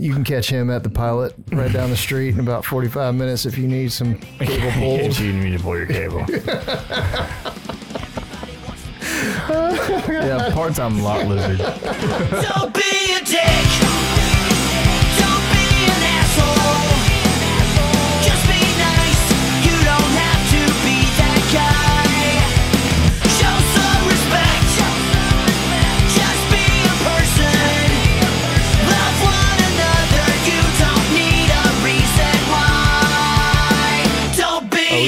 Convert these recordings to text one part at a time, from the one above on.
You can catch him at the pilot right down the street in about 45 minutes if you need some cable pulled. you need to pull your cable. yeah, part-time lot lizard.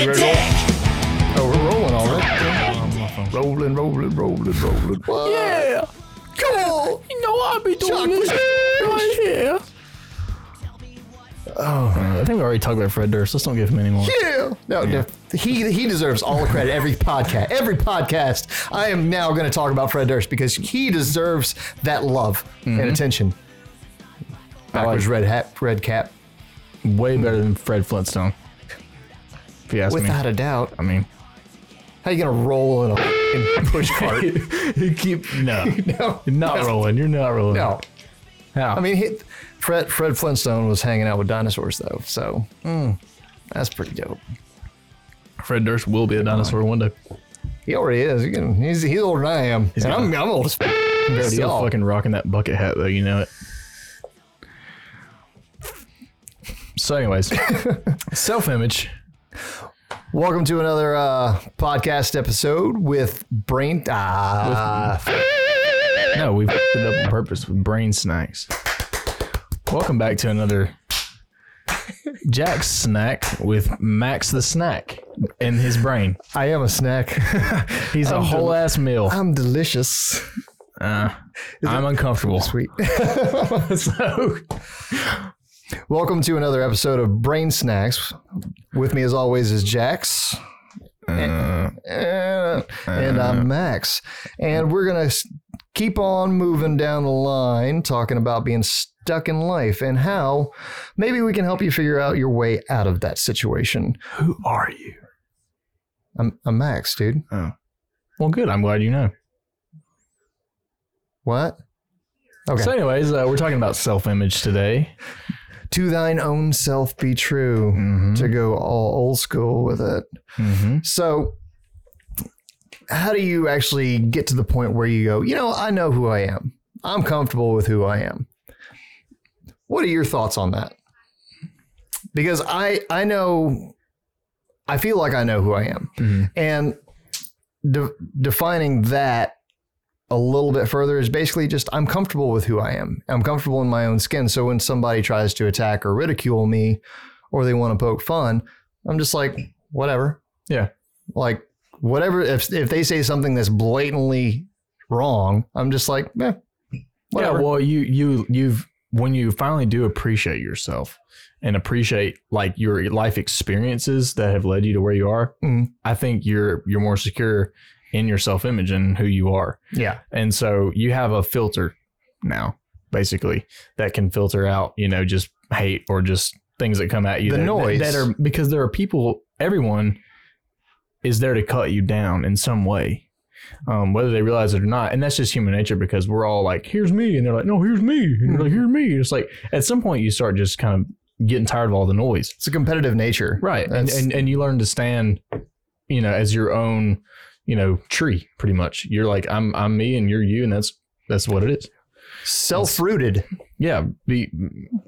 Don't Ready to roll? Oh, we're rolling already. My phone. Rolling, rolling, rolling, rolling. What? Yeah. Cool. You know I'll be doing Chocolate. this right here. Oh, I think we already talked about Fred Durst. Let's don't give him any more. Yeah. No, no, he he deserves all the credit. Every podcast, every podcast, I am now going to talk about Fred Durst because he deserves that love and mm-hmm. attention. Backwards red hat, red cap, Way better than Fred Flintstone. If you ask without me. a doubt. I mean, How you going to roll in a f***ing push cart? you keep no, no, you're not rolling. You're not rolling. no. How? I mean, he, Fred Fred Flintstone was hanging out with dinosaurs though, so hmm, that's pretty dope. Fred Durst will be a dinosaur one day. He already is. He can- He's he's older than I am, and got- I'm I'm old as f- Still y'all. fucking rocking that bucket hat though. You know it. So, anyways, self-image. Welcome to another uh, podcast episode with Brain. Ah, No, we put it up on purpose with brain snacks. Welcome back to another Jack's snack with Max the snack in his brain. I am a snack. He's a whole ass meal. I'm delicious. Uh, I'm uncomfortable. Sweet. so, Welcome to another episode of Brain Snacks. With me, as always, is Jax. and, and I'm Max. And we're going to keep on moving down the line, talking about being stuck in life and how maybe we can help you figure out your way out of that situation. who are you? I'm, I'm Max, dude. Oh. Well, good. I'm glad you know. What? Okay. So, anyways, uh, we're talking about self-image today. To thine own self be true, Mhm. to go all old school with it. Mm-hmm. So, how do you actually get to the point where you go, you know, I know who I am. I'm comfortable with who I am. What are your thoughts on that? Because I I know I feel like I know who I am. Mhm. And de- defining that a little bit further is basically just I'm comfortable with who I am. I'm comfortable in my own skin. So when somebody tries to attack or ridicule me or they want to poke fun, I'm just like, whatever. Yeah. Like whatever if if they say something that's blatantly wrong, I'm just like, eh, whatever. Yeah, well, you you you've when you finally do appreciate yourself and appreciate like your life experiences that have led you to where you are, Mhm. I think you're you're more secure in your self image and who you are, yeah. and so you have a filter now, basically that can filter out you know just hate or just things that come at you The that, noise. that are because there are people everyone is there to cut you down in some way um, whether they realize it or not. And that's just human nature because we're all like, here's me. And they're like, no, here's me. And you're like, here's me. It's like at some point you start just kind of getting tired of all the noise. It's a competitive nature. Right. And, and, and you learn to stand, you know, as your own, you know, tree pretty much. You're like, I'm, I'm me and you're you. And that's, that's what it is. Self-rooted. Yeah. Be,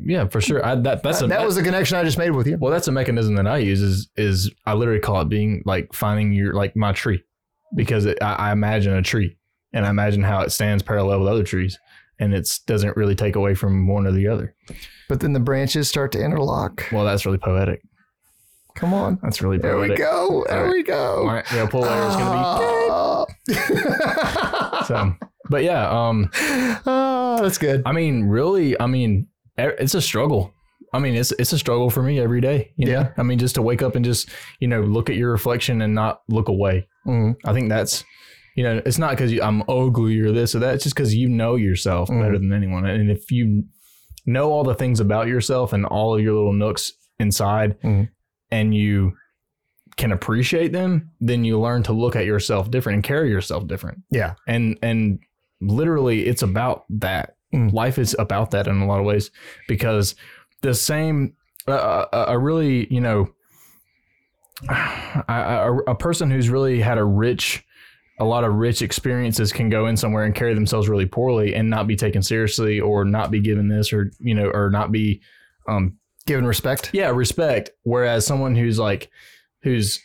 yeah, for sure. I, that, that's a, that was the connection I just made with you. well, that's a mechanism that I use is, is I literally call it being like finding your, like my tree because it, I, I imagine a tree and I imagine how it stands parallel with other trees and it doesn't really take away from one or the other. But then the branches start to interlock. Well, that's really poetic. Come on. That's really bad. There we go. There we go. All right, yeah, pull layer is gonna Ah. be so. But yeah, um, Ah, that's good. I mean, really, I mean, it's a struggle. I mean, it's it's a struggle for me every day. You know? Yeah. I mean, just to wake up and just you know look at your reflection and not look away. Mhm. I think that's, you know, it's not because I'm ugly or this or that. It's just because you know yourself Mhm. better than anyone. And if you know all the things about yourself and all of your little nooks inside, Mhm. And you can appreciate them, then you learn to look at yourself different and carry yourself different. Yeah. And and literally, it's about that. life is about that in a lot of ways because the same uh, a, really you know a, a, a person who's really had a rich a lot of rich experiences can go in somewhere and carry themselves really poorly and not be taken seriously or not be given this or you know or not be um Given respect. yeah respect whereas someone who's like who's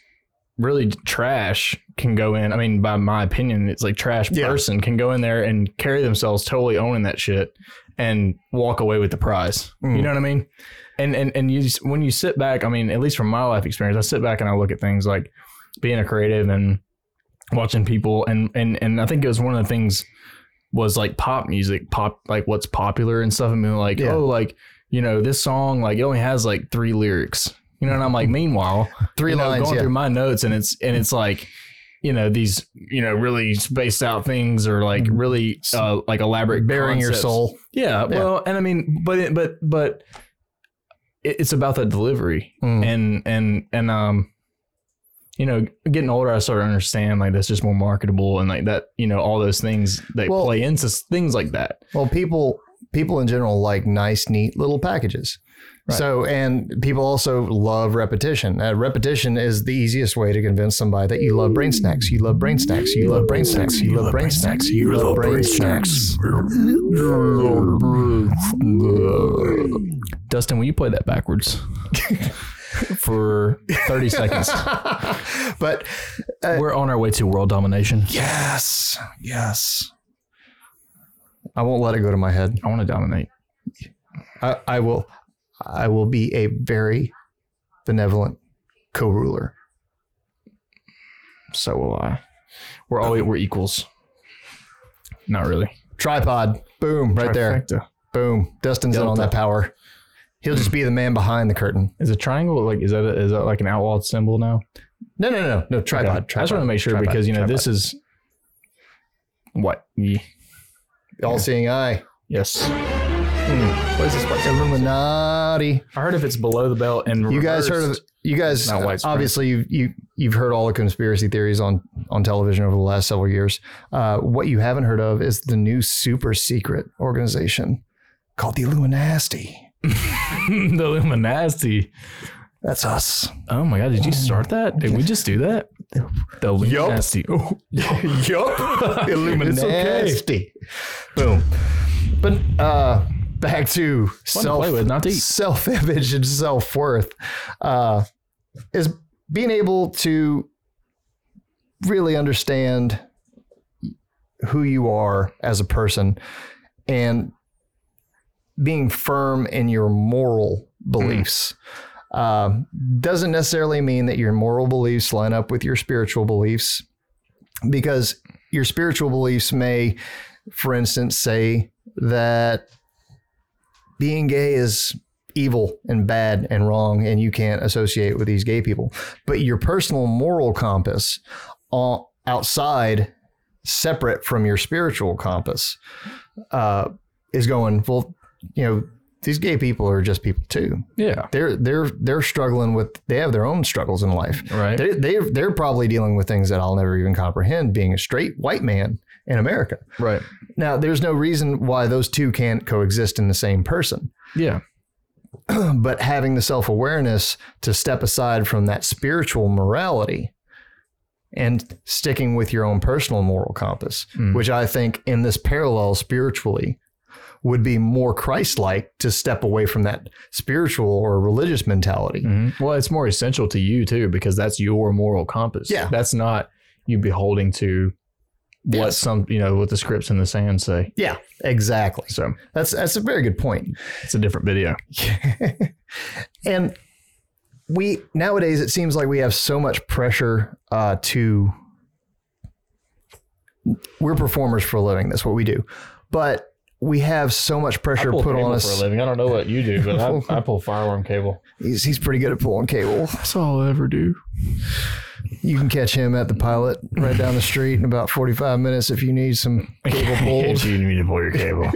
really trash can go in i mean by my opinion it's like trash Yeah. person can go in there and carry themselves totally owning that shit and walk away with the prize you Mm. know what i mean and and and you just- when you sit back i mean at least from my life experience i sit back and i look at things like being a creative and watching people and and and i think it was one of the things was like pop music pop like what's popular and stuff and being like Yeah. oh like you know this song like it only has like three lyrics you know and i'm like meanwhile Three you know, lines. going Yeah. through my notes and it's and it's like you know these you know really spaced out things or like really uh like elaborate Bearing your soul. yeah, well and i mean but it, but but it's about the delivery Mm. and and and um you know getting older i started to understand like that's just more marketable and like that you know all those things that Well- play into things like that Well, people people in general like nice, neat little packages. Right. So, and people also love repetition. Uh, repetition is the easiest way to convince somebody that you love brain snacks. You love brain snacks. You love brain snacks. You love brain snacks. You love brain snacks. dustin will you play that backwards for 30 seconds But we're on our way to world domination yes, yes. I won't let it go to my head. i want to dominate I, I will. I will be a very benevolent co-ruler. so will i we're all we're equals not really Tripod. Boom. Right there. Trifecta. Boom. Dustin's in on that power. He'll just be the man behind the curtain. Is a triangle like is that a, is that like an outlawed symbol now? No, no, no, no. Tripod. Okay. I just want to make sure tripod, because you know tripod. this is what ye all-seeing eye. yes. What is this? What? Illuminati. I heard if it's below the belt and You guys heard of? You guys Not obviously you you you've heard all the conspiracy theories on on television over the last several years. Uh, what you haven't heard of is the new super secret organization called the Illuminati. the Illuminati. That's us. Oh my god! Did you start that? Did we just do that? The yup. It's okay. Illuminati. Boom. But uh, back to Fun to self play with, not to self image and self worth uh, is being able to really understand who you are as a person and being firm in your moral beliefs. Um, doesn't necessarily mean that your moral beliefs line up with your spiritual beliefs because your spiritual beliefs may, for instance, say that being gay is evil and bad and wrong and you can't associate with these gay people. But your personal moral compass uh, outside separate from your spiritual compass uh, is going well you know these gay people are just people too Yeah. they're they're they're struggling with they have their own struggles in life Right. they they they're probably dealing with things that I'll never even comprehend being a straight white man in America Right. now there's no reason why those two can't coexist in the same person Yeah. but having the self awareness to step aside from that spiritual morality and sticking with your own personal moral compass, Mm. which I think in this parallel spiritually would be more Christ like to step away from that spiritual or religious mentality. Mhm. Well, it's more essential to you too because that's your moral compass. Yeah. That's not you beholding to what Yes. some you know what the scripts in the sand say. Yeah, exactly. So That's that's a very good point. it's a different video. and we nowadays it seems like we have so much pressure uh, to we're performers for a living that's what we do but we have so much pressure put on us living. I don't know what you do, but I, I pull fire alarm cable. he's, he's pretty good at pulling cable That's all I ever do. you can catch him at the pilot right down the street in about 45 minutes if you need some cable pulled you need me to pull your cable.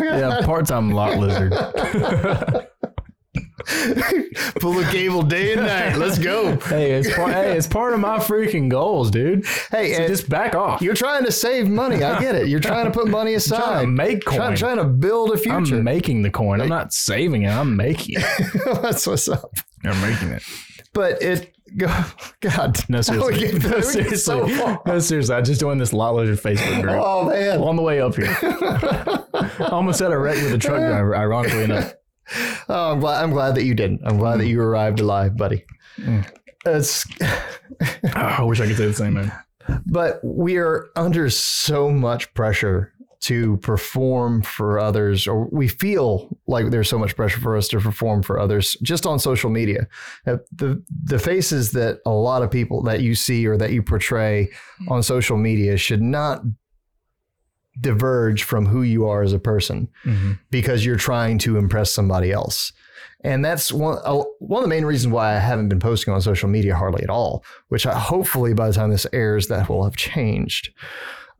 yeah, part time lot lizard. Pull the cable day and night. Let's go. Hey, it's part, hey, it's part of my freaking goals, dude. Hey, So just back off. you're trying to save money. I get it. You're trying to put money aside. trying to make coin. trying to build a future. I'm making the coin. I'm not saving it. I'm making it. That's what's up. I'm making it. But it, go- God, No, seriously. Get- No, seriously. so. No, seriously. I just joined this lot lizard Facebook group. Oh man. On the way up here. I almost had a wreck with a truck driver, ironically enough. Oh, I'm glad. I'm glad that you didn't. I'm glad that you arrived alive, buddy. It's, Oh, I wish I could say the same, man. but we are under so much pressure to perform for others, or we feel like there's so much pressure for us to perform for others just on social media. Uh, The the faces that a lot of people that you see or that you portray on social media should not diverge from who you are as a person because you're trying to impress somebody else. And that's one uh, one of the main reasons why I haven't been posting on social media hardly at all. Which I, hopefully by the time this airs, that will have changed.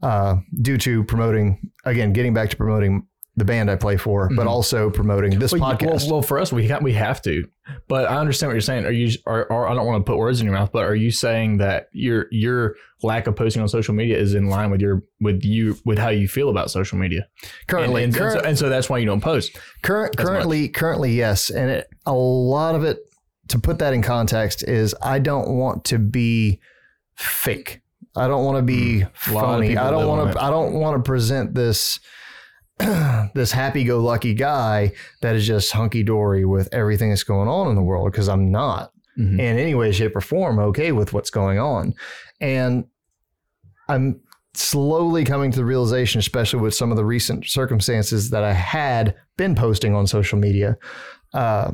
Uh, due to promoting again, getting back to promoting the band I play for, but Mhm. also promoting this Well, podcast. Well, well, for us, we ha- we have to. But I understand what you're saying. Are you? Or, or I don't want to put words in your mouth, but are you saying that your your lack of posting on social media is in line with your with you with how you feel about social media? currently, and, and, current- and, so, and so that's why you don't post. Current, currently, currently, yes, and it, a lot of it. To put that in context, is I don't want to be fake. I don't want to be. A lot of phony. people I don't want to. I don't want to present this this happy-go-lucky guy that is just hunky-dory with everything that's going on in the world because I'm not Mhm. in any way, shape, or form okay with what's going on, and I'm slowly coming to the realization, especially with some of the recent circumstances that I had been posting on social media, uh,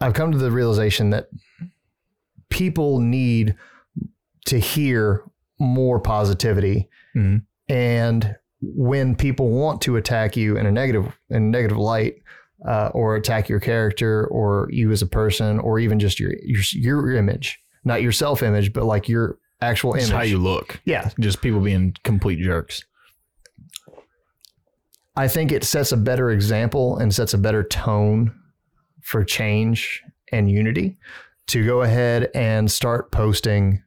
I've come to the realization that people need to hear more positivity. Mhm. And when people want to attack you in a negative in a negative light, uh, or attack your character or you as a person, or even just your your, your image, not your self image, but like your actual It's image. how you look. yeah, Just people being complete jerks. I think it sets a better example and sets a better tone for change and unity to go ahead and start posting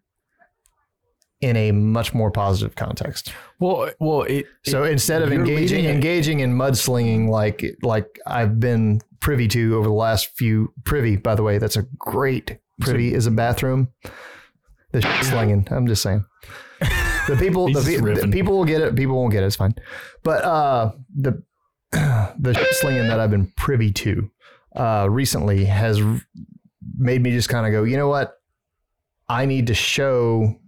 in a much more positive context. Well, well, it, So instead of engaging engaging in mudslinging like like I've been privy to over the last few privy by the way that's a great privy is a bathroom. The slinging I'm just saying. The people the, the people will get it people won't get it it's fine. But uh the the slinging that I've been privy to uh recently has made me just kind of go you know what? I need to show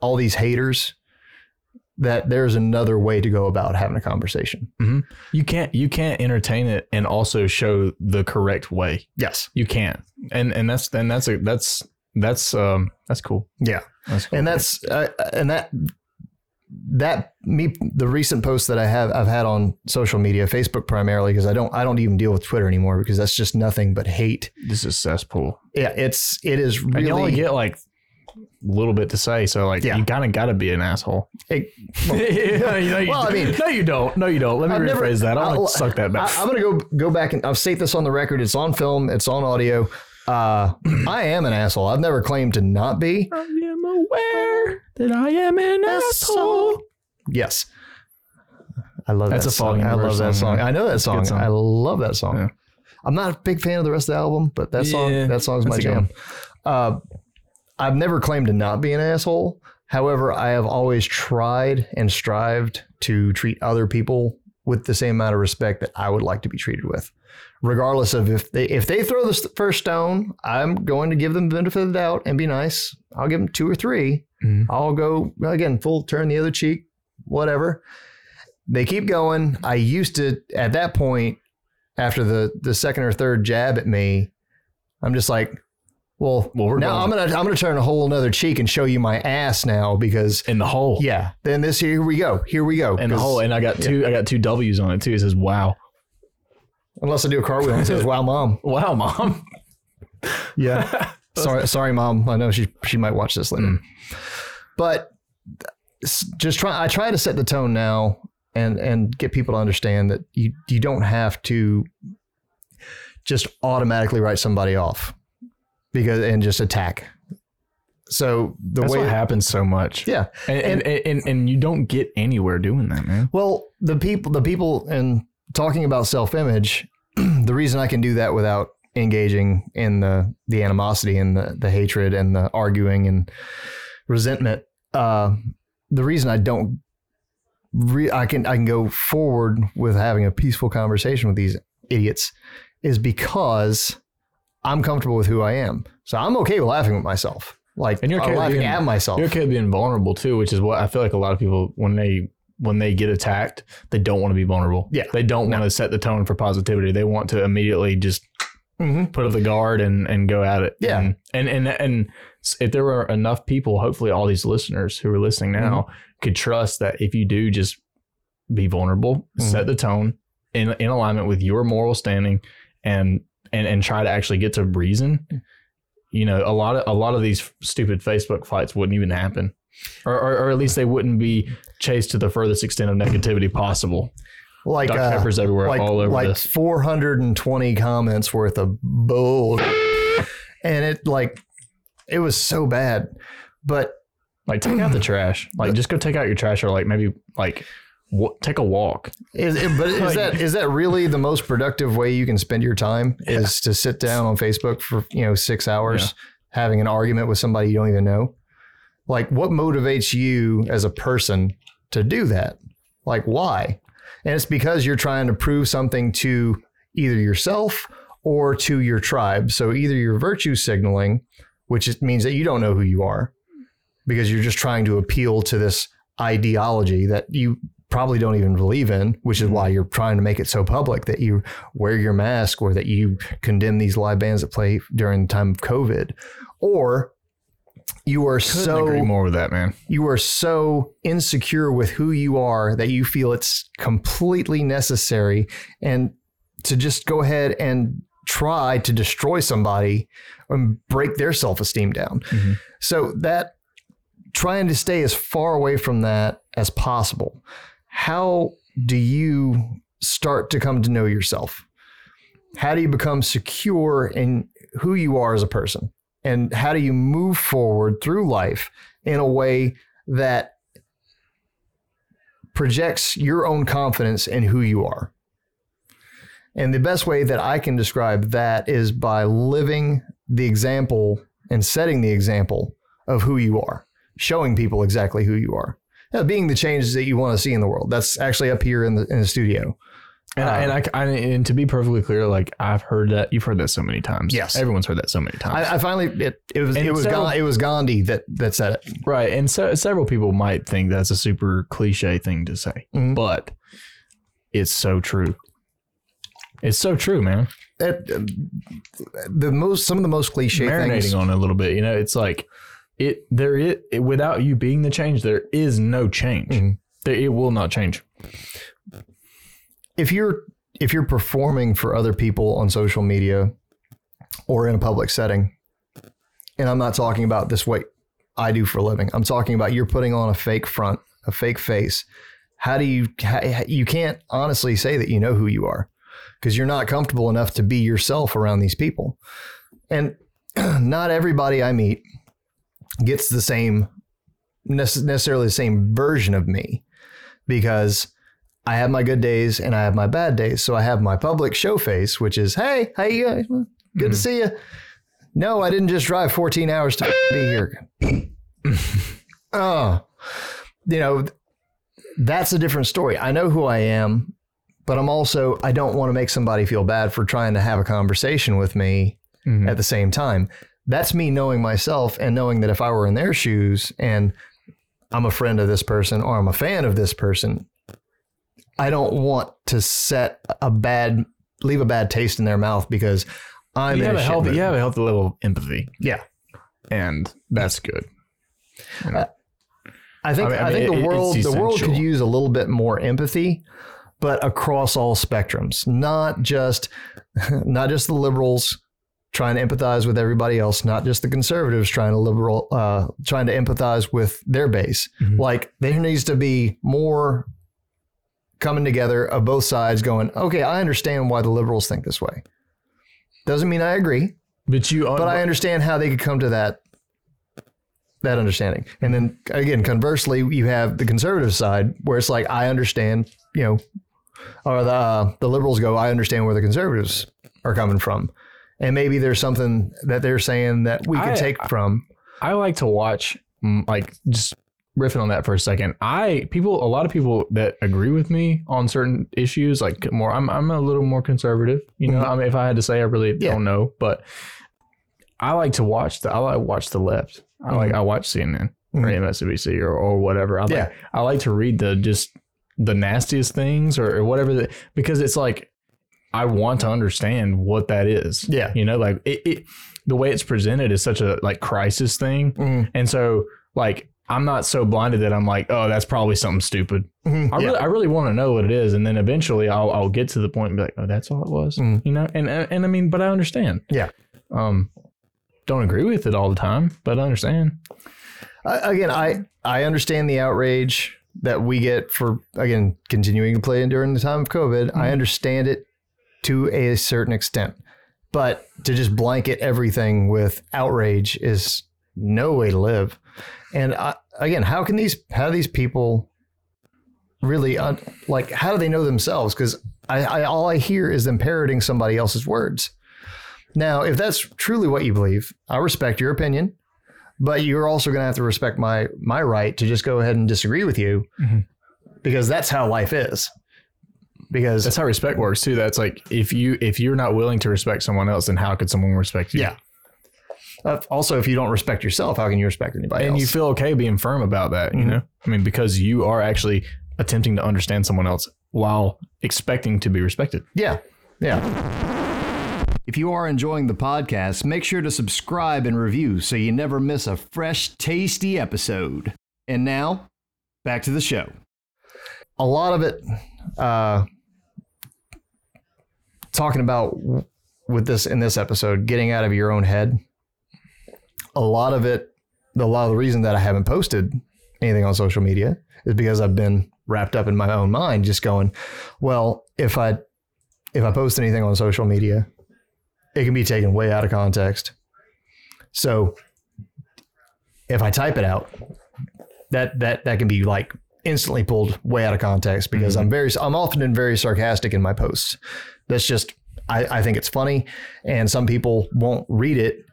all these haters that there's another way to go about having a conversation. you can't you can't entertain it and also show the correct way. Yes. You can't, and and that's and that's a that's that's um that's cool. Yeah. That's cool. And that's uh, and that that me the recent posts that I have I've had on social media, Facebook primarily because I don't I don't even deal with Twitter anymore because that's just nothing but hate. this is cesspool, Yeah, it's it is and you only really get like a little bit to say. So like Yeah. you kind of got to be an asshole. you know, you Well, I mean- no, you don't. No, you don't. Let me I've never- rephrase that. I I'll- suck that back. I, am gonna go go back and I'll state this on the record. It's on film. It's on audio. Uh, I am an asshole. I've never claimed to not be. I am aware that I am an asshole. Yes. I love That's that a song. I love that song. I know that That's a good song. song. I love that song. Yeah. I'm not a big fan of the rest of the album, but that song Yeah, that song's my that's a jam. Uh, I've never claimed to not be an asshole. However, I have always tried and strived to treat other people with the same amount of respect that I would like to be treated with. Regardless of if they if they throw the first stone, I'm going to give them the benefit of the doubt and be nice. I'll give them two or 3 Mhm. I'll go again full turn the other cheek, whatever. They keep going. I used to at that point after the the second or third jab at me, I'm just like, well, Well, we're now going- I'm gonna I'm gonna turn a whole another cheek and show you my ass now because In the hole. yeah. Then this here we go. Here we go. In the hole, and I got two. I got two W's on it too. It says "Wow, Unless I do a cartwheel and it says "Wow, mom." wow, mom." Yeah. sorry, sorry, mom. I know she she might watch this later. Mm. But just try. I try to set the tone now and and get people to understand that you you don't have to just automatically write somebody off. Because and just attack. So the That's way what happens so much. yeah, And and, and and and you don't get anywhere doing that, man. Well, the people, the people, and talking about self image, the reason I can do that without engaging in the the animosity and the the hatred and the arguing and resentment, uh, the reason I don't, re- I can I can go forward with having a peaceful conversation with these idiots, is because I'm comfortable with who I am. So I'm okay with laughing with myself. Like And you're okay laughing being- at myself. You're okay with being vulnerable too, which is what I feel like a lot of people when they when they get attacked, they don't want to be vulnerable. Yeah. They don't want to set the tone for positivity. They want to immediately just Mhm. put up the guard and and go at it. Yeah. And and and, and if there were enough people, hopefully all these listeners who are listening now Mm-hmm. could trust that if you do just be vulnerable, Mhm. set the tone in in alignment with your moral standing and and and try to actually get to reason. You know, a lot of a lot of these stupid Facebook fights wouldn't even happen, or or, or at least they wouldn't be chased to the furthest extent of negativity possible. like Dr. uh, Pepper's everywhere, like, all over like this. 420 comments worth of bull and it like it was so bad but Like, take out the trash. Like, just go take out your trash, or like maybe like take a walk. is it, but is that is that really the most productive way you can spend your time is to sit down on facebook for you know six hours having an argument with somebody you don't even know? Like what motivates you as a person to do that? Like why? And it's because you're trying to prove something to either yourself or to your tribe. So either you're virtue signaling which means that you don't know who you are because you're just trying to appeal to this ideology that you probably don't even believe in, which is why you're trying to make it so public that you wear your mask or that you condemn these live bands that play during the time of COVID. Or you are so agree more with that, man. you are so insecure with who you are that you feel it's completely necessary and to just go ahead and try to destroy somebody and break their self-esteem down. Mhm. So that trying to stay as far away from that as possible. How do you start to come to know yourself? How do you become secure in who you are as a person? And how do you move forward through life in a way that projects your own confidence in who you are? And the best way that I can describe that is by living the example and setting the example of who you are, showing people exactly who you are, Uh, being the changes that you want to see in the world. That's actually up here in the in the studio. And, I, and I, I and to be perfectly clear, like I've heard that you've heard that so many times. Yes. everyone's heard that so many times. I, I finally it, it was And it was several- Ga- it was Gandhi that that said it. Right. And so several people might think that's a super cliche thing to say, Mhm. but it's so true. It's so true, man. That uh, the most some of the most cliche Marinating things. on it a little bit, you know, it's like it there it, it without you being the change, there is no change. Mhm. There, it will not change. if you're if you're performing for other people on social media or in a public setting, and I'm not talking about this way I do for a living. I'm talking about you're putting on a fake front, a fake face. How do you how, you can't honestly say that you know who you are because you're not comfortable enough to be yourself around these people. And not everybody I meet gets the same necessarily the same version of me because I have my good days and I have my bad days. So I have my public show face, which is, hey, how you guys? Good to see you. No, I didn't just drive 14 hours to be here. oh, you know, that's a different story. I know who I am, but I'm also, I don't want to make somebody feel bad for trying to have a conversation with me Mhm. at the same time. That's me knowing myself and knowing that if I were in their shoes and I'm a friend of this person or I'm a fan of this person, I don't want to set a bad, leave a bad taste in their mouth because I'm You in have a a healthy, you have a healthy level of empathy, Yeah. and that's good. Uh, I think I mean- I I, think mean, the world the world could use a little bit more empathy, but across all spectrums, not just not just the liberals trying to empathize with everybody else, not just the conservatives trying to liberal uh, trying to empathize with their base. Mhm. Like there needs to be more coming together of both sides going, okay, I understand why the liberals think this way. Doesn't mean I agree, But you, but I understand how they could come to that that understanding. And then again, conversely, you have the conservative side where it's like I understand, you know, or the uh, the liberals go, I understand where the conservatives are coming from, and maybe there's something that they're saying that we can I- take from. I like to watch, mm, like, just riffing on that for a second. I people, a lot of people that agree with me on certain issues, like more. I'm I'm a little more conservative. You know, I mean, if I had to say, I really Mm-hmm. Yeah. don't know, but I like to watch the. I like watch the left. I like I watch CNN or MSNBC or or whatever. I like, Mm-hmm. Yeah. I like to read the just the nastiest things or, or whatever that because it's like I want to understand what that is. Yeah. You know, like it, it the way it's presented is such a like crisis thing. Mhm. And so like I'm not so blinded that I'm like, oh, that's probably something stupid. Mhm. I Yeah. really I really want to know what it is. And then eventually I'll I'll get to the point and be like, oh, that's all it was. Mm. You know? And, and and I mean, but I understand. Yeah. Um don't agree with it all the time, but I understand. I, again, I I understand the outrage that we get for again continuing to play during the time of COVID. I understand it to a certain extent, but to just blanket everything with outrage is no way to live. And I, again, how can these how do these people really un, like how do they know themselves? Because I, I all I hear is them parroting somebody else's words. Now, if that's truly what you believe, I respect your opinion but you're also going to have to respect my my right to just go ahead and disagree with you Mhm. because that's how life is because That's how respect works too. That's like if you if you're not willing to respect someone else, then how could someone respect you? yeah. Uh, also if you don't respect yourself how can you respect anybody and else? you feel okay being firm about that you Mhm. know? I mean because you are actually attempting to understand someone else while expecting to be respected. Yeah. Yeah. If you are enjoying the podcast make sure to subscribe and review so you never miss a fresh tasty episode. And now back to the show. A lot of it uh talking about with this in this episode getting out of your own head a lot of it a lot of the reason that i haven't posted anything on social media is because i've been wrapped up in my own mind just going well if i if i post anything on social media it can be taken way out of context so if i type it out that that that can be like instantly pulled way out of context because mm-hmm. I'm very I'm often very sarcastic in my posts. That's just I, I think it's funny, and some people won't read it.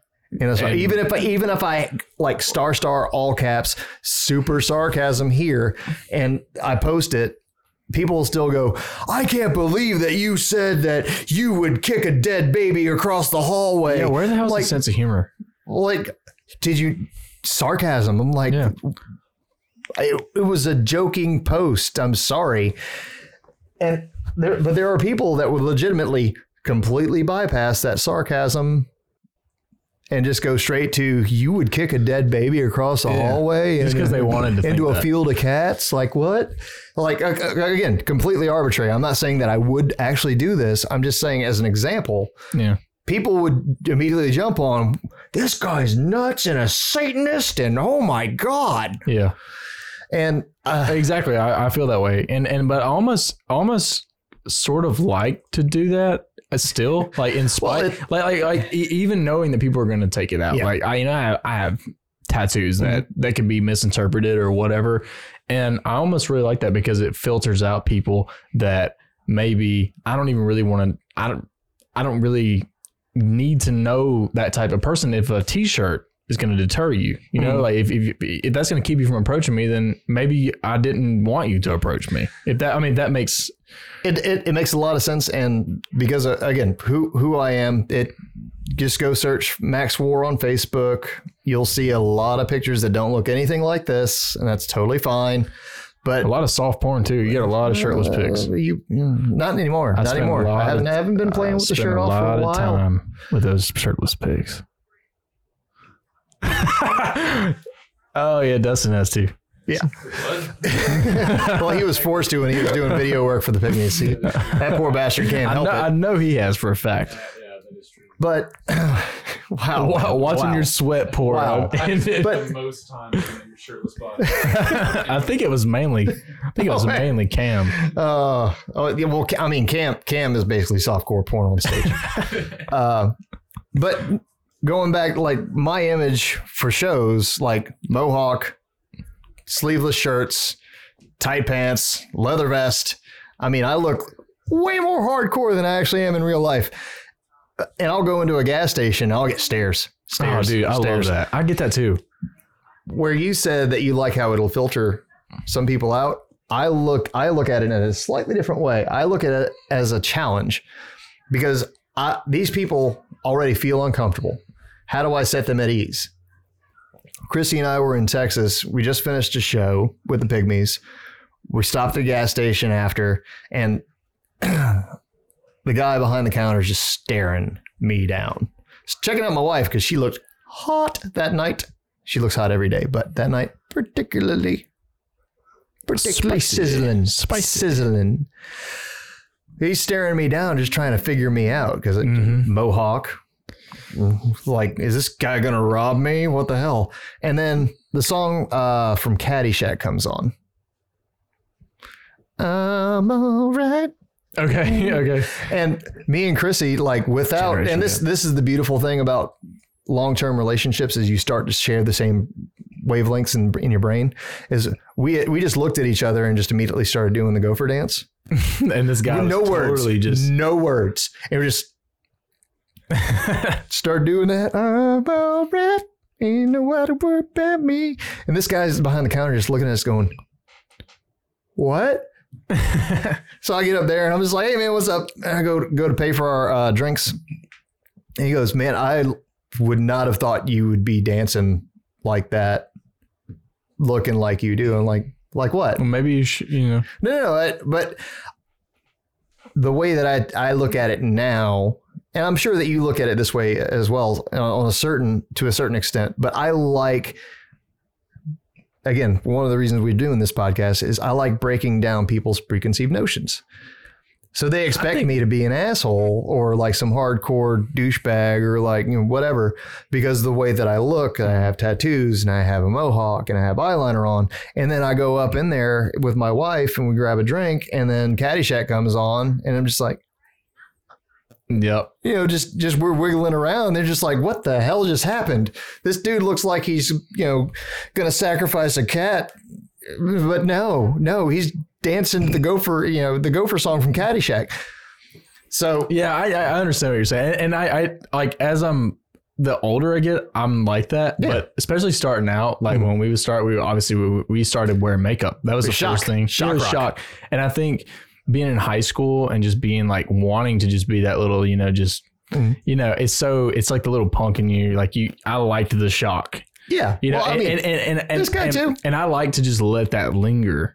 And it's like, And- even if I, even if I like star star all caps super sarcasm here, and I post it, people will still go, I can't believe that you said that you would kick a dead baby across the hallway. yeah where the hell's like, the sense of humor like did you sarcasm i'm like Yeah. I, it was a joking post i'm sorry and there but there are people that would legitimately completely bypass that sarcasm and just go straight to you would kick a dead baby across the Yeah. hallway Just 'cause they wanted to into a that. field of cats? Like what? Like again completely arbitrary. I'm not saying that i would actually do this. I'm just saying as an example yeah. people would immediately jump on this guy's nuts and a Satanist, and oh my god! yeah. And uh, exactly. I, I feel that way. And and but almost almost sort of like to do that uh, still like in spite Well, it- like, like like even knowing that people are going to take it out Yeah. like i you know i have, I have tattoos that that can be misinterpreted or whatever and i almost really like that because it filters out people that maybe i don't even really want to i don't i don't really need to know that type of person if a t-shirt is going to deter you you know Mhm. like if, if, if that's going to keep you from approaching me then maybe i didn't want you to approach me if that i mean that makes it, it it makes a lot of sense. And because uh, again, who who I am, it just go search Max War on Facebook. You'll see a lot of pictures that don't look anything like this, and that's totally fine. But a lot of soft porn too you get a lot of shirtless pics Uh, you, you- not anymore. I not anymore. I haven't, of- haven't been playing I with the shirt a off for a of while. time with those shirtless pigs. oh yeah, Dustin has to. Yeah. well, he was forced to when he was doing video work for the Pygmies. See, that poor bastard can't I help know, it. I know he has for a fact. But wow, Wa- watching wow. your sweat pour Wow. out. And- But- most times in your shirtless body. I think it was mainly. I think it was Oh, mainly Cam. Uh, oh, yeah, well, I mean, Cam Cam is basically softcore porn on stage. uh, but going back, like my image for shows, like mohawk, sleeveless shirts, tight pants, leather vest. I mean, I look way more hardcore than I actually am in real life. And I'll go into a gas station, and I'll get stares. Oh, dude, I stares. love that. I get that too. Where you said that you like how it'll filter some people out, I look I look at it in a slightly different way. I look at it as a challenge because I, these people already feel uncomfortable. How do I set them at ease? Chrissy and I were in Texas. We just finished a show with the Pygmies. We stopped at a gas station after, and the guy behind the counter is just staring me down. Checking out my wife because she looked hot that night. She looks hot every day, but that night particularly, particularly Spicy. sizzling, Spicy. sizzling. He's staring me down, just trying to figure me out because Mhm. Mohawk. Like, is this guy gonna rob me? What the hell? And then the song uh, from Caddyshack comes on. I'm alright. Okay. Okay. And me and Chrissy, like without, Generation and this gap. this is the beautiful thing about long term relationships is you start to share the same wavelengths in, in your brain. Is we we just looked at each other and just immediately started doing the gopher dance. and this guy no words, totally just no words, and we just start doing that. I'm alright. Ain't no other word about me. And this guy's behind the counter just looking at us going, What? so I get up there and I'm just like, Hey man, what's up? And I go go to pay for our uh, drinks. And he goes, Man, I would not have thought you would be dancing like that, looking like you do. I'm like, like what? Well, maybe you should, you know. No, no, no. I- But the way that I I look at it now, and I'm sure that you look at it this way as well, uh, on a certain to a certain extent. But I like, again, one of the reasons we're doing this podcast is I like breaking down people's preconceived notions. So they expect think- me to be an asshole or like some hardcore douchebag or like you know whatever because the way that I look, I have tattoos and I have a mohawk and I have eyeliner on, and then I go up in there with my wife and we grab a drink, and then Caddyshack comes on, and I'm just like, Yep. you know, just just we're wiggling around. They're just like, what the hell just happened? This dude looks like he's you know gonna sacrifice a cat, but no, no, he's dancing the gopher, you know, the gopher song from Caddyshack. So Yeah, I, I understand what you're saying, and I, I like as I'm the older I get, I'm like that. Yeah. But especially starting out, like when we would start, we obviously we, we started wearing makeup. That was the Shock. first thing. Shock shock. And I think being in high school and just being like wanting to just be that little, you know, just Mhm. you know, it's so it's like the little punk in you. Like you, I liked the shock. yeah, You know, well, I and, mean, and, and, and, and, this guy and, too. and I like to just let that linger.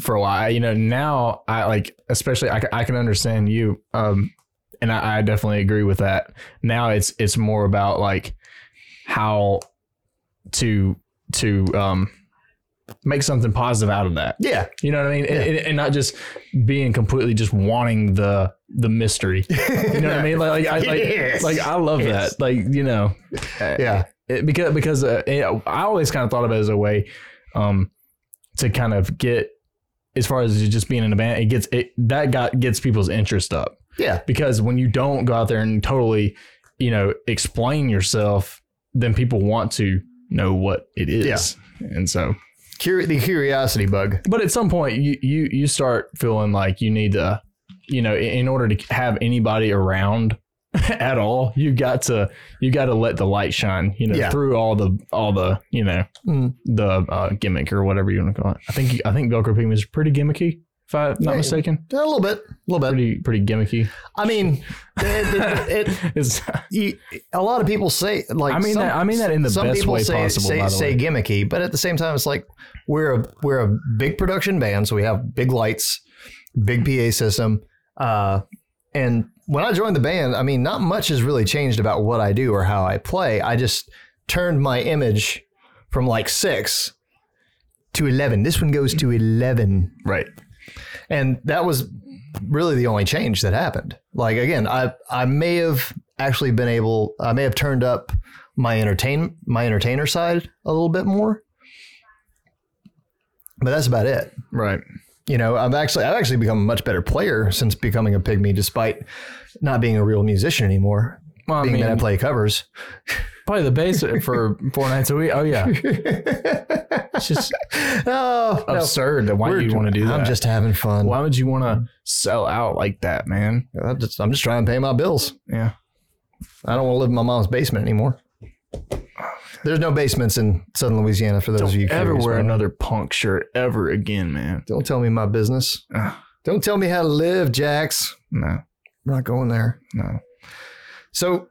For a while. You know, now I like, especially I, I can understand you, um, and I, I definitely agree with that. Now it's it's more about like how to to um make something positive out of that. yeah, You know what I mean? And, and, and not just being completely just wanting the the mystery. You know what I mean? Like, like I like, Yes. like I love Yes. that. Like you know, yeah, it, because because uh, it, I always kind of thought of it as a way um, to kind of get as far as just being in a band. It gets it that got gets people's interest up yeah, because when you don't go out there and totally you know explain yourself, then people want to know what it is, Yeah. and so. Cur- the curiosity bug. But at some point, you you you start feeling like you need to, you know, in in order to have anybody around at all, you got to you got to let the light shine, you know, Yeah. through all the all the you know Mm. the uh, gimmick or whatever you want to call it. I think I think Velcro Pygmies is pretty gimmicky, if I'm not Yeah. mistaken. A little bit, a little bit. Pretty pretty gimmicky. I mean, it, it, it, you, a lot of people say like I mean some, that I mean that in the some best people way say possible. say, say way. gimmicky, but at the same time, it's like we're a we're a big production band, so we have big lights, big PA system, uh, and when I joined the band, I mean, not much has really changed about what I do or how I play. I just turned my image from like six to eleven. This one goes to eleven right. and that was really the only change that happened like again i i may have actually been able i may have turned up my entertain my entertainer side a little bit more but that's about it Right. you know i've actually i've actually become a much better player since becoming a pygmy despite not being a real musician anymore Well, I being that I play covers. Play the bass for four nights a week. Oh yeah, it's just oh, absurd. that Why do you want to do that? I'm just having fun. Why would you want to sell out like that, man? I'm just, I'm just trying to pay my bills. Yeah. I don't want to live in my mom's basement anymore. There's no basements in Southern Louisiana for those of you Don't ever wear another punk shirt ever again, man. Don't tell me my business. Don't tell me how to live, Jax. No, I'm not going there. no. So,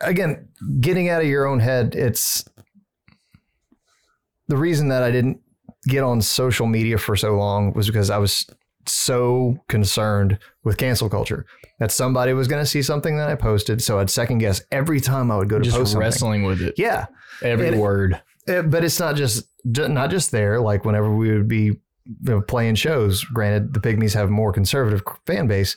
again, getting out of your own head, it's the reason that I didn't get on social media for so long was because I was so concerned with cancel culture that somebody was going to see something that I posted. So I'd second guess every time I would go to Just post something. wrestling with it. Yeah. Every And- word. Uh, but it's not just not just there. Like whenever we would be you know, playing shows, granted the Pygmies have more conservative fan base,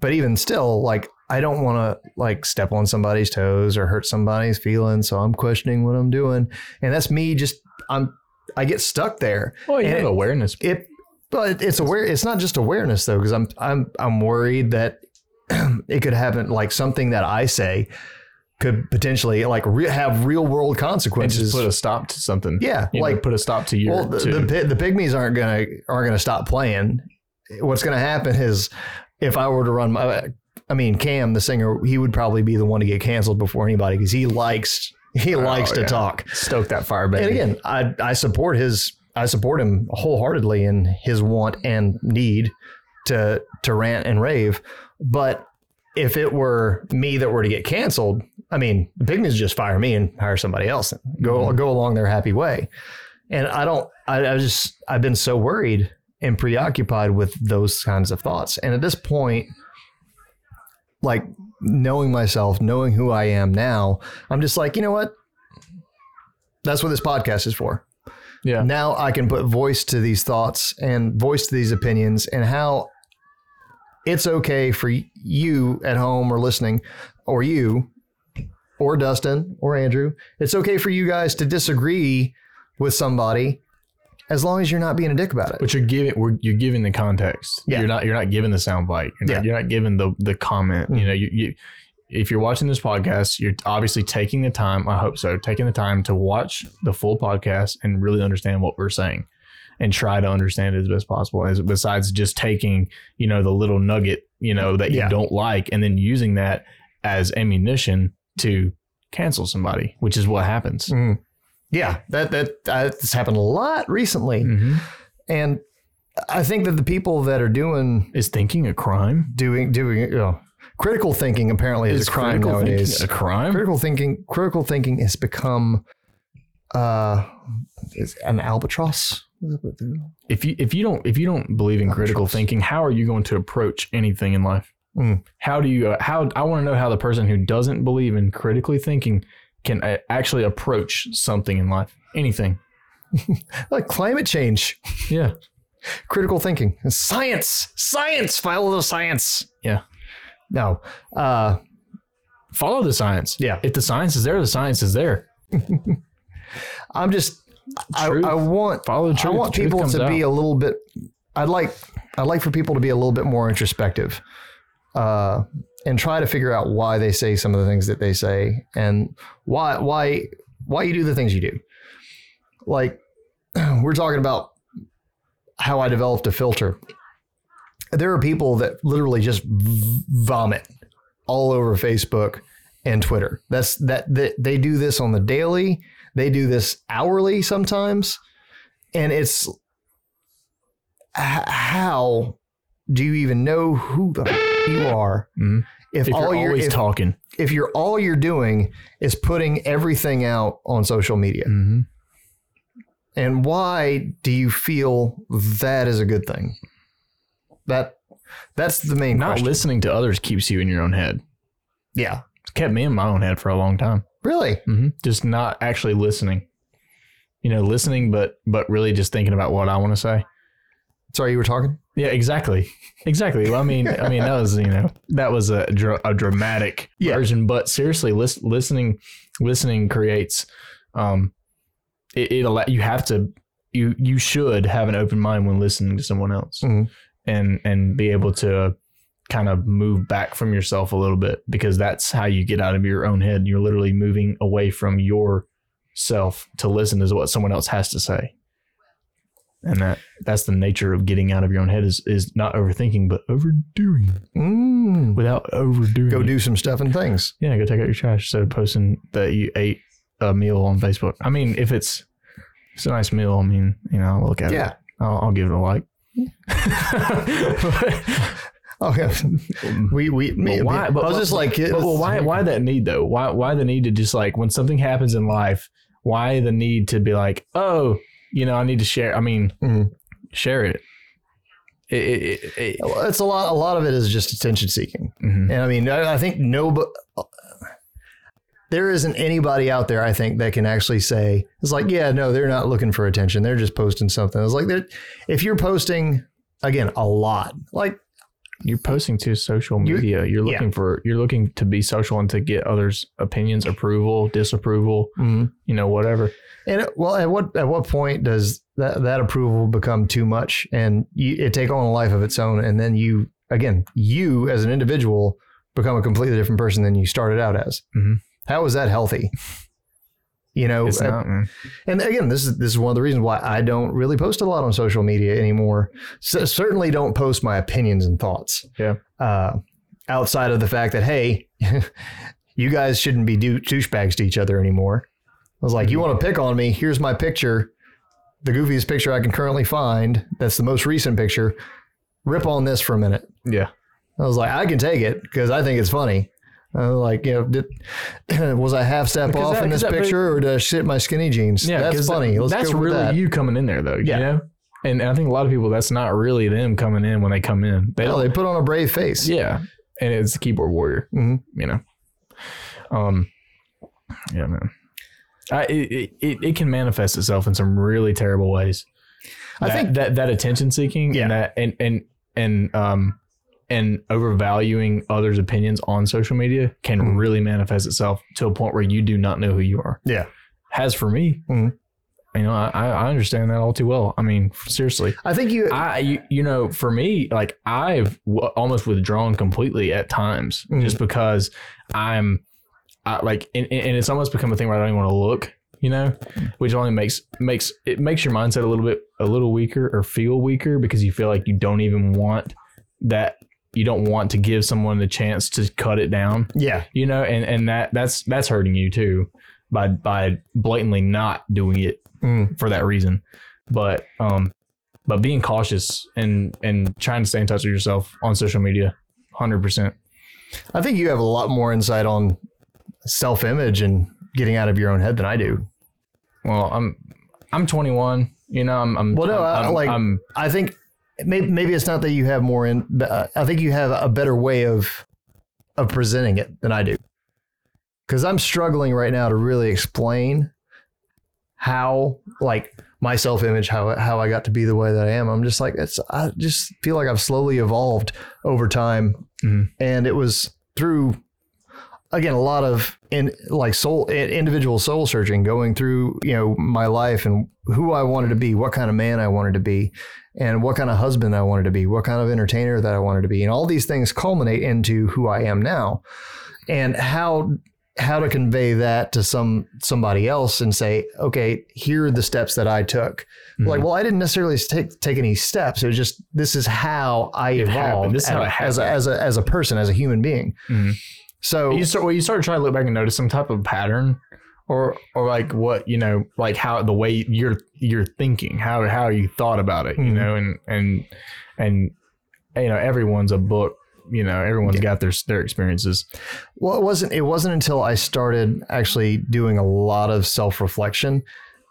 but even still, like I don't want to like step on somebody's toes or hurt somebody's feelings, so I'm questioning what I'm doing, and that's me. Just I'm I get stuck there. Well, you And have it- awareness. It, but it's aware. It's not just awareness though, because I'm I'm I'm worried that it could happen. Like something that I say could potentially like re- have real world and consequences. just put a stop to something. yeah, You know, like put a stop to your. well, the, to, the the pygmies aren't gonna aren't gonna stop playing. What's gonna happen is if I were to run my, I mean Cam, the singer, he would probably be the one to get canceled before anybody because he likes he oh, likes to Oh, yeah. talk. stoke that fire, baby. And again, I I support his I support him wholeheartedly in his want and need to to rant and rave, but if it were me that were to get canceled, I mean, the pygmies just fire me and hire somebody else and go mm-hmm. go along their happy way. And I don't I, I just I've been so worried and preoccupied with those kinds of thoughts. And at this point, like knowing myself, knowing who I am now, I'm just like, you know what? That's what this podcast is for. yeah. Now I can put voice to these thoughts and voice to these opinions and how it's okay for you at home or listening or you or Dustin or Andrew. It's okay for you guys to disagree with somebody as long as you're not being a dick about it. But you're giving we're, you're giving the context. Yeah. You're not you're not giving the sound bite. You're, Yeah. not, you're not giving the the comment. Mm. You know, you, you if you're watching this podcast, you're obviously taking the time. I hope so. Taking the time to watch the full podcast and really understand what we're saying, and try to understand it as best possible. As besides just taking you know the little nugget you know that you Yeah. don't like and then using that as ammunition to cancel somebody, which is what happens. Mm. Yeah, that that that's happened a lot recently, Mhm. and I think that the people that are doing Is thinking a crime? doing doing you know, critical thinking apparently is, a crime critical thinking nowadays. a crime? critical thinking critical thinking has become uh is an albatross if you if you don't if you don't believe in critical thinking, how are you going to approach anything in life? Mm. How do you uh, how I want to know how the person who doesn't believe in critically thinking can uh, actually approach something in life, anything. like climate change Yeah, critical thinking science science follow the science Yeah. no uh follow the science. Yeah. if the science is there, the science is there. i'm just I, Truth. I want Follow the i want truth people to be a little bit i'd like i'd like for people to be a little bit more introspective uh and try to figure out why they say some of the things that they say and why why why you do the things you do. Like we're talking about how i developed a filter. There are people that literally just v- vomit all over facebook and twitter. That's that, that they do this on the daily. They do this hourly sometimes. And it's how do you even know who the you are Mhm. if, If all you're always if, talking, if you're all you're doing is putting everything out on social media Mhm. and why do you feel that is a good thing that that's the main not question listening to others keeps you in your own head. yeah It's kept me in my own head for a long time. really hmm Just not actually listening. You know, listening, but but really just thinking about what I want to say. Sorry you were talking Yeah, exactly, exactly. Well, I mean, I mean that was you know that was a, dra- a dramatic Yeah. version, but seriously, lis- listening listening creates um it, it allow you have to you you should have an open mind when listening to someone else Mhm. and and be able to kind of move back from yourself a little bit because that's how you get out of your own head. You're literally moving away from yourself to listen to what someone else has to say. And that that's the nature of getting out of your own head is is not overthinking but overdoing Mm. without overdoing. Go it. do some stuff and things. Yeah, go take out your trash instead of posting that you ate a meal on Facebook. I mean, if it's it's a nice meal, I mean, you know, I'll look at Yeah. it. I'll, I'll give it a like. Oh yeah. We we me, why? But, I was just like, but, but why? Why that need though? Why? Why the need to just like when something happens in life? Why the need to be like, oh, you know, I need to share. I mean, Mhm. share it. It, it, it, it- It's a lot. A lot of it is just attention seeking, mhm. and I mean, I, I think no, but there isn't anybody out there. I think that can actually say it's like, yeah, no, they're not looking for attention. They're just posting something. It's like, if you're posting again a lot, like You're posting to social media. You're yeah. looking for. You're looking to be social and to get others' opinions, approval, disapproval. You know, whatever. And it, well, at what at what point does that that approval become too much and you, it take on a life of its own, and then you again, you as an individual become a completely different person than you started out as? Mhm. How is that healthy? You know, It's not. And again, this is this is one of the reasons why I don't really post a lot on social media anymore. C- certainly, don't post my opinions and thoughts. Yeah. Uh, outside of the fact that hey, you guys shouldn't be dou- douchebags to each other anymore. I was like, you want to pick on me? Here's my picture, the goofiest picture I can currently find. That's the most recent picture. Rip on this for a minute. Yeah. I was like, I can take it because I think it's funny. Like, you know, did, was I half step off that- in this picture, or did I shit my skinny jeans? Yeah, that's funny. Let's that's really that. you coming in there, though. Yeah. You know, and, I think a lot of people that's not really them coming in when they come in. They No, they put on a brave face. yeah, and it's the keyboard warrior. Mhm. You know, um, yeah, man. I, it, it it can manifest itself in some really terrible ways. I That- think- that that attention seeking Yeah. and that and and and um and overvaluing others' opinions on social media can Mhm. really manifest itself to a point where you do not know who you are. Yeah. Has for me. Mhm. You know, I, I understand that all too well. I mean, seriously, I think you. I you, you know, for me, like I've w- almost withdrawn completely at times Mhm. just because I'm, I, like, and, and it's almost become a thing where I don't even want to look. You know, which only makes makes it makes your mindset a little bit a little weaker or feel weaker because you feel like you don't even want that you don't want to give someone the chance to cut it down yeah. you know and and that that's that's hurting you too by by blatantly not doing it Mm. for that reason but um but being cautious and and trying to stay in touch with yourself on social media 100% I think you have a lot more insight on self image and getting out of your own head than I do. well i'm i'm 21 you know i'm, I'm Well, no, I- I'm, like- I'm I think maybe, maybe it's not that you have more in, but uh, I think you have a better way of of presenting it than I do. Because I'm struggling right now to really explain how, like, my self image, how how I got to be the way that I am. I'm just like it's. I just feel like I've slowly evolved over time, Mhm. and it was through again a lot of in like soul individual soul searching going through you know my life and who i wanted to be what kind of man i wanted to be and what kind of husband i wanted to be what kind of entertainer that i wanted to be. And all these things culminate into who i am now. And how how to convey that to some somebody else and say okay here are the steps that i took. Like well i didn't necessarily take take any steps. It was just this is how i It evolved This is how as, a, as a as a person as a human being. Mhm. So you start well, you start trying to look back and notice some type of pattern or or like what you know like how the way you're you're thinking how how you thought about it you Mhm. know and and and you know everyone's a book you know everyone's got their their experiences Well, it wasn't. It wasn't until I started actually doing a lot of self reflection,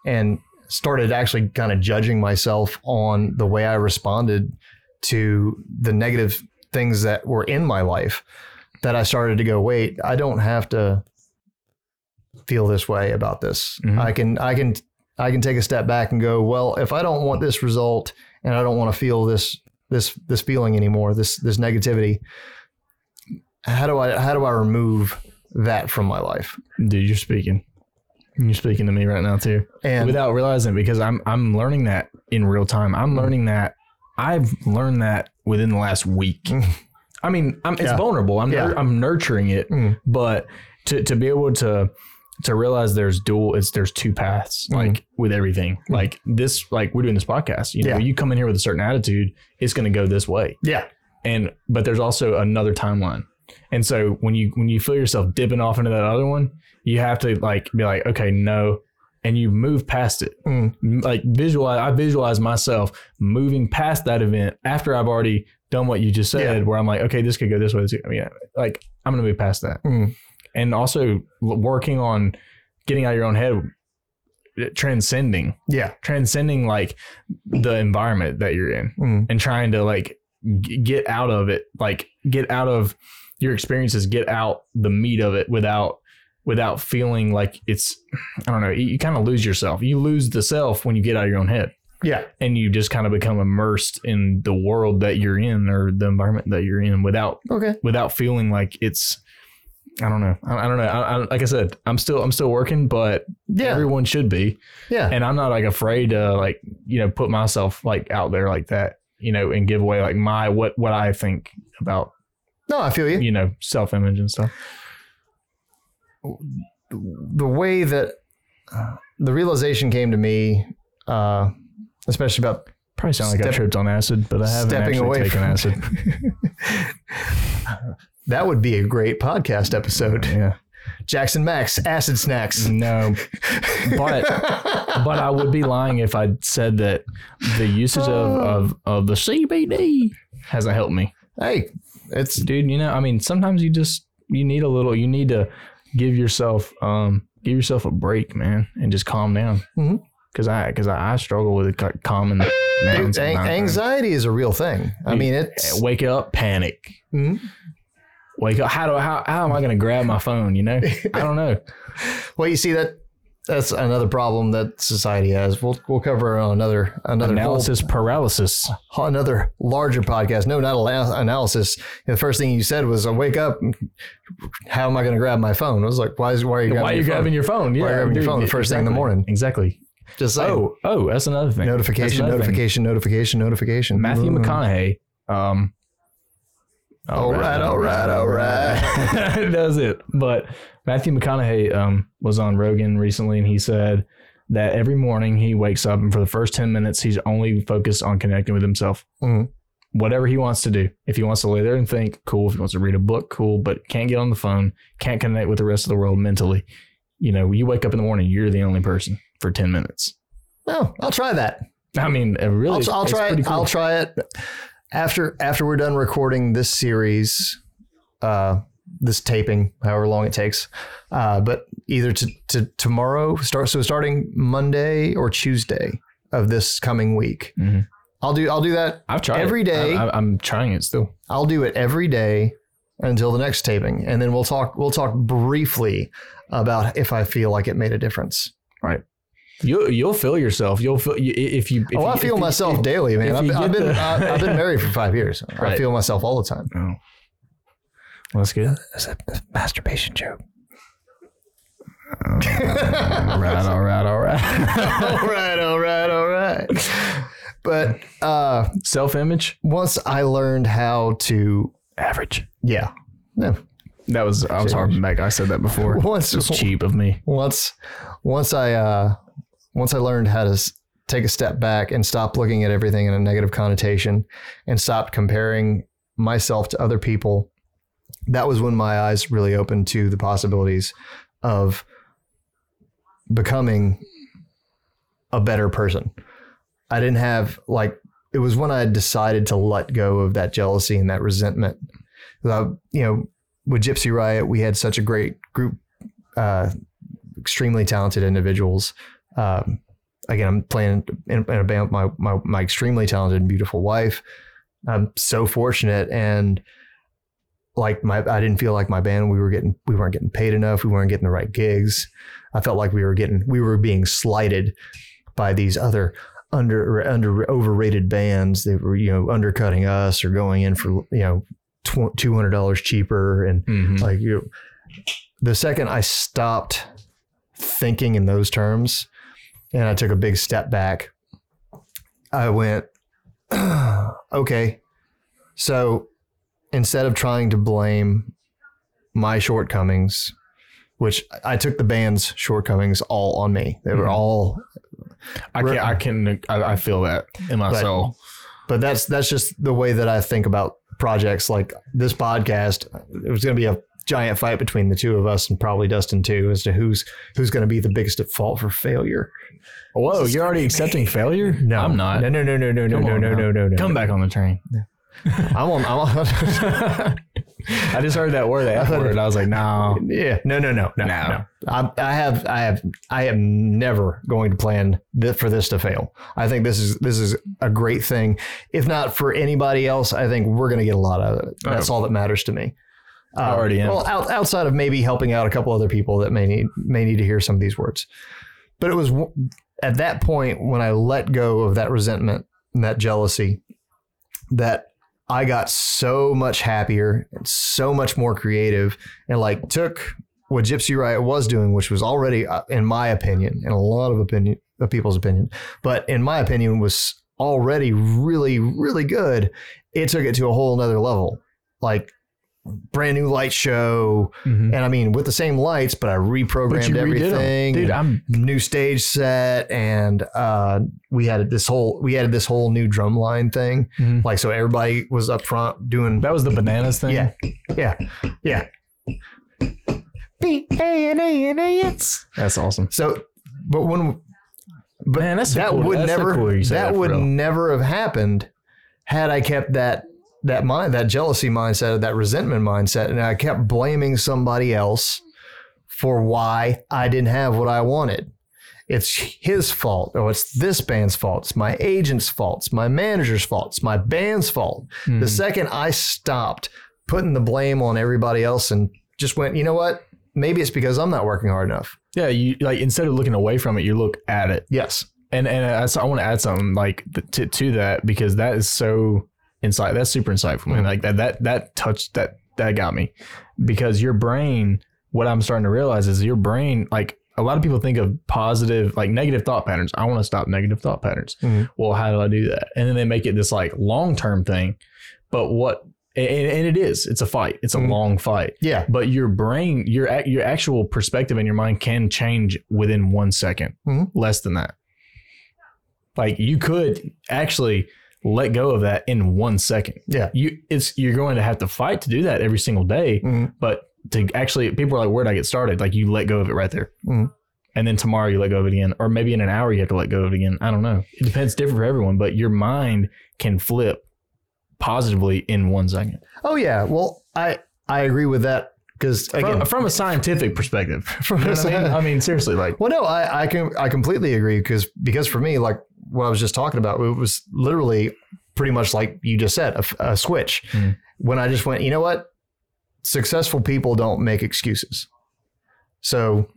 and started actually kind of judging myself on the way I responded to the negative things that were in my life, that I started to go, wait, I don't have to feel this way about this. Mhm. I can. I can. I can take a step back and go, well, if I don't want this result, and I don't want to feel this this this feeling anymore, this this negativity, how do I how do I remove that from my life? dude you're speaking you're speaking to me right now too And without realizing it because i'm i'm learning that in real time i'm learning that i've learned that within the last week I mean, I'm, it's Yeah. vulnerable. I'm Yeah. I'm nurturing it, Mm. but to to be able to to realize there's dual, it's there's two paths, like with everything. Like this, like we're doing this podcast. You know, Mm. Yeah. you come in here with a certain attitude, it's going to go this way, Yeah. and but there's also another timeline. And so when you when you feel yourself dipping off into that other one, you have to like be like, okay, no, and you move past it. Mm. Like visualize, I visualize myself moving past that event after I've already done what you just said, Yeah. where I'm like, okay, this could go this way. This could, I mean, like I'm gonna move past that, Mm. and also working on getting out of your own head, transcending, Yeah. transcending like the environment that you're in Mm. and trying to like get out of it like get out of your experiences get out the meat of it without without feeling like it's i don't know you, you kind of lose yourself you lose the self when you get out of your own head Yeah. and you just kind of become immersed in the world that you're in or the environment that you're in without Okay. without feeling like it's i don't know i, I don't know I, I, like i said i'm still i'm still working but Yeah. everyone should be Yeah. and I'm not like afraid to like you know put myself like out there like that you know and give away like my what what I think about No, I feel you. you know self image and stuff. the way that uh, the realization came to me, uh, especially about Probably sound like I tripped on acid, but I haven't stepping actually away taken acid. that would be a great podcast episode. yeah, Jackson Max, acid snacks. no, but but I would be lying if I said that the usage of of of the CBD hasn't helped me, Hey, it's dude. You know, I mean, sometimes you just you need a little. You need to give yourself um give yourself a break, man, and just calm down. Mhm. Cause I, cause I, I struggle with common dude, an- anxiety is a real thing. I mean, it's Wake up, panic. Mhm. Wake up. How do how how am I going to grab my phone? You know, I don't know. well, you see that that's another problem that society has. We'll we'll cover another another whole- Analysis paralysis. another larger podcast. No, not ala- analysis. The first thing you said was, "I wake up. How am I going to grab my phone?" I was like, "Why is why are you grabbing Why are you your phone? grabbing your phone? Yeah, Why are you grabbing your phone the first thing in the morning? Exactly. Just saying. Oh, oh, that's another thing. That's notification, another thing. notification, notification, notification. Matthew Mm. McConaughey. Um, All right, all right, all right. That's it. But Matthew McConaughey um, was on Rogan recently, and he said that every morning he wakes up, and for the first ten minutes, he's only focused on connecting with himself. Mhm. Whatever he wants to do. If he wants to lay there and think, cool. If he wants to read a book, cool. But can't get on the phone, can't connect with the rest of the world mentally. You know, you wake up in the morning, you're the only person for ten minutes. No, I'll try that. I mean, it really, I'll, I'll try it. cool. I'll try it after after we're done recording this series, uh, this taping, however long it takes. Uh, but either to, to tomorrow start. So starting Monday or Tuesday of this coming week, Mhm. I'll do I'll do that. I've tried every day. I, I'm trying it still. I'll do it every day until the next taping, and then we'll talk. We'll talk briefly about if I feel like it made a difference. You'll you'll feel yourself. You'll feel you- if you. If oh, you, I feel you- myself if- daily, man. I've, been- I've been the- I- I've been married for five years. I feel myself all the time. Oh. Well, that's good. It's a masturbation joke. all right, all right, all right. all right, all right, all right. But uh, Self image, once I learned how to, average. yeah, no, That was I was harping back. I said that before. Once- it's cheap of me. once once I uh, once I learned how to take a step back and stop looking at everything in a negative connotation and stop comparing myself to other people, that was when my eyes really opened to the possibilities of becoming a better person. I didn't have like it was when I decided to let go of that jealousy and that resentment. I, you know, with Gypsy Riot, we had such a great group, uh, extremely talented individuals. Um, again, I'm playing in, in a band with my, my my extremely talented and beautiful wife. I'm so fortunate and like my I didn't feel like my band we were getting we weren't getting paid enough. We weren't getting the right gigs. I felt like we were getting we were being slighted by these other under under overrated bands that were you know undercutting us or going in for you know two hundred dollars cheaper and Mhm. like you the second I stopped thinking in those terms and I took a big step back, I went, okay, so instead of trying to blame my shortcomings, which I took the band's shortcomings all on me. They were Mhm. all, I can I can I, feel that in my Right. soul. but that's that's just the way that I think about projects like this podcast. It was going to be a giant fight between the two of us and probably Dustin too as to who's who's going to be the biggest at fault for failure. Whoa, you're already accepting failure? No, I'm not. No, no, no, no, no, no, Come no, on no, now. no, no, no. Come back on the train. I'm on. I'm on. I just heard that word, the F word. I was like, no. Yeah, no, no, no, no, No. no. I, I have, I have, I am never going to plan this, for this to fail. I think this is this is a great thing. If not for anybody else, I think we're going to get a lot out of it. Oh. That's all that matters to me. I already am. Well, out, outside of maybe helping out a couple other people that may need may need to hear some of these words, but it was w- at that point when I let go of that resentment and that jealousy that I got so much happier and so much more creative and like took what Gypsy Riot was doing, which was already, uh, in my opinion, and a lot of opinion of people's opinion, but in my opinion was already really, really good. It took it to a whole nother level, like brand new light show, Mhm. and I mean with the same lights, but I reprogrammed But you redid 'em. everything, Dude, I'm new stage set, and uh, we had this whole we added this whole new drum line thing, Mhm. like so everybody was up front doing that was the bananas thing. yeah, yeah, yeah. B-A-N-A-N-A-S. That's awesome. So, but when, but Man, that's that cool. would That's never, cool that that would real. never have happened had I kept that that mind, that jealousy mindset, that resentment mindset, and I kept blaming somebody else for why I didn't have what I wanted. It's his fault. Oh, it's this band's fault. It's my agent's fault. It's my manager's fault. It's my band's fault. Hmm. The second I stopped putting the blame on everybody else and just went, you know what? Maybe it's because I'm not working hard enough. Yeah, you like instead of looking away from it, you look at it. Yes. And and I, so I want to add something like to to that because that is so insight. That's super insightful, man. Mhm. Like that that that touched that that got me because your brain. What I'm starting to realize is your brain. Like a lot of people think of positive, like negative thought patterns. I want to stop negative thought patterns. Mhm. Well, how do I do that? And then they make it this like long term thing. But what and, it is. It's a fight. It's a Mhm. long fight Yeah. but your brain your your actual perspective in your mind can change within one second, Mhm. less than that like you could actually let go of that in one second Yeah. you it's you're going to have to fight to do that every single day Mhm. but to actually people are like where'd i get started like you let go of it right there Mhm. and then tomorrow you let go of it again or maybe in an hour you have to let go of it again i don't know it depends different for everyone but your mind can flip positively in one second Oh yeah. Well, I I agree with that because again, from, from a scientific perspective From You know I, mean? I mean seriously like well, no, I I can I completely agree because because for me, like what I was just talking about, it was literally pretty much like you just said—a switch. Mhm. When I just went, you know what, successful people don't make excuses. So,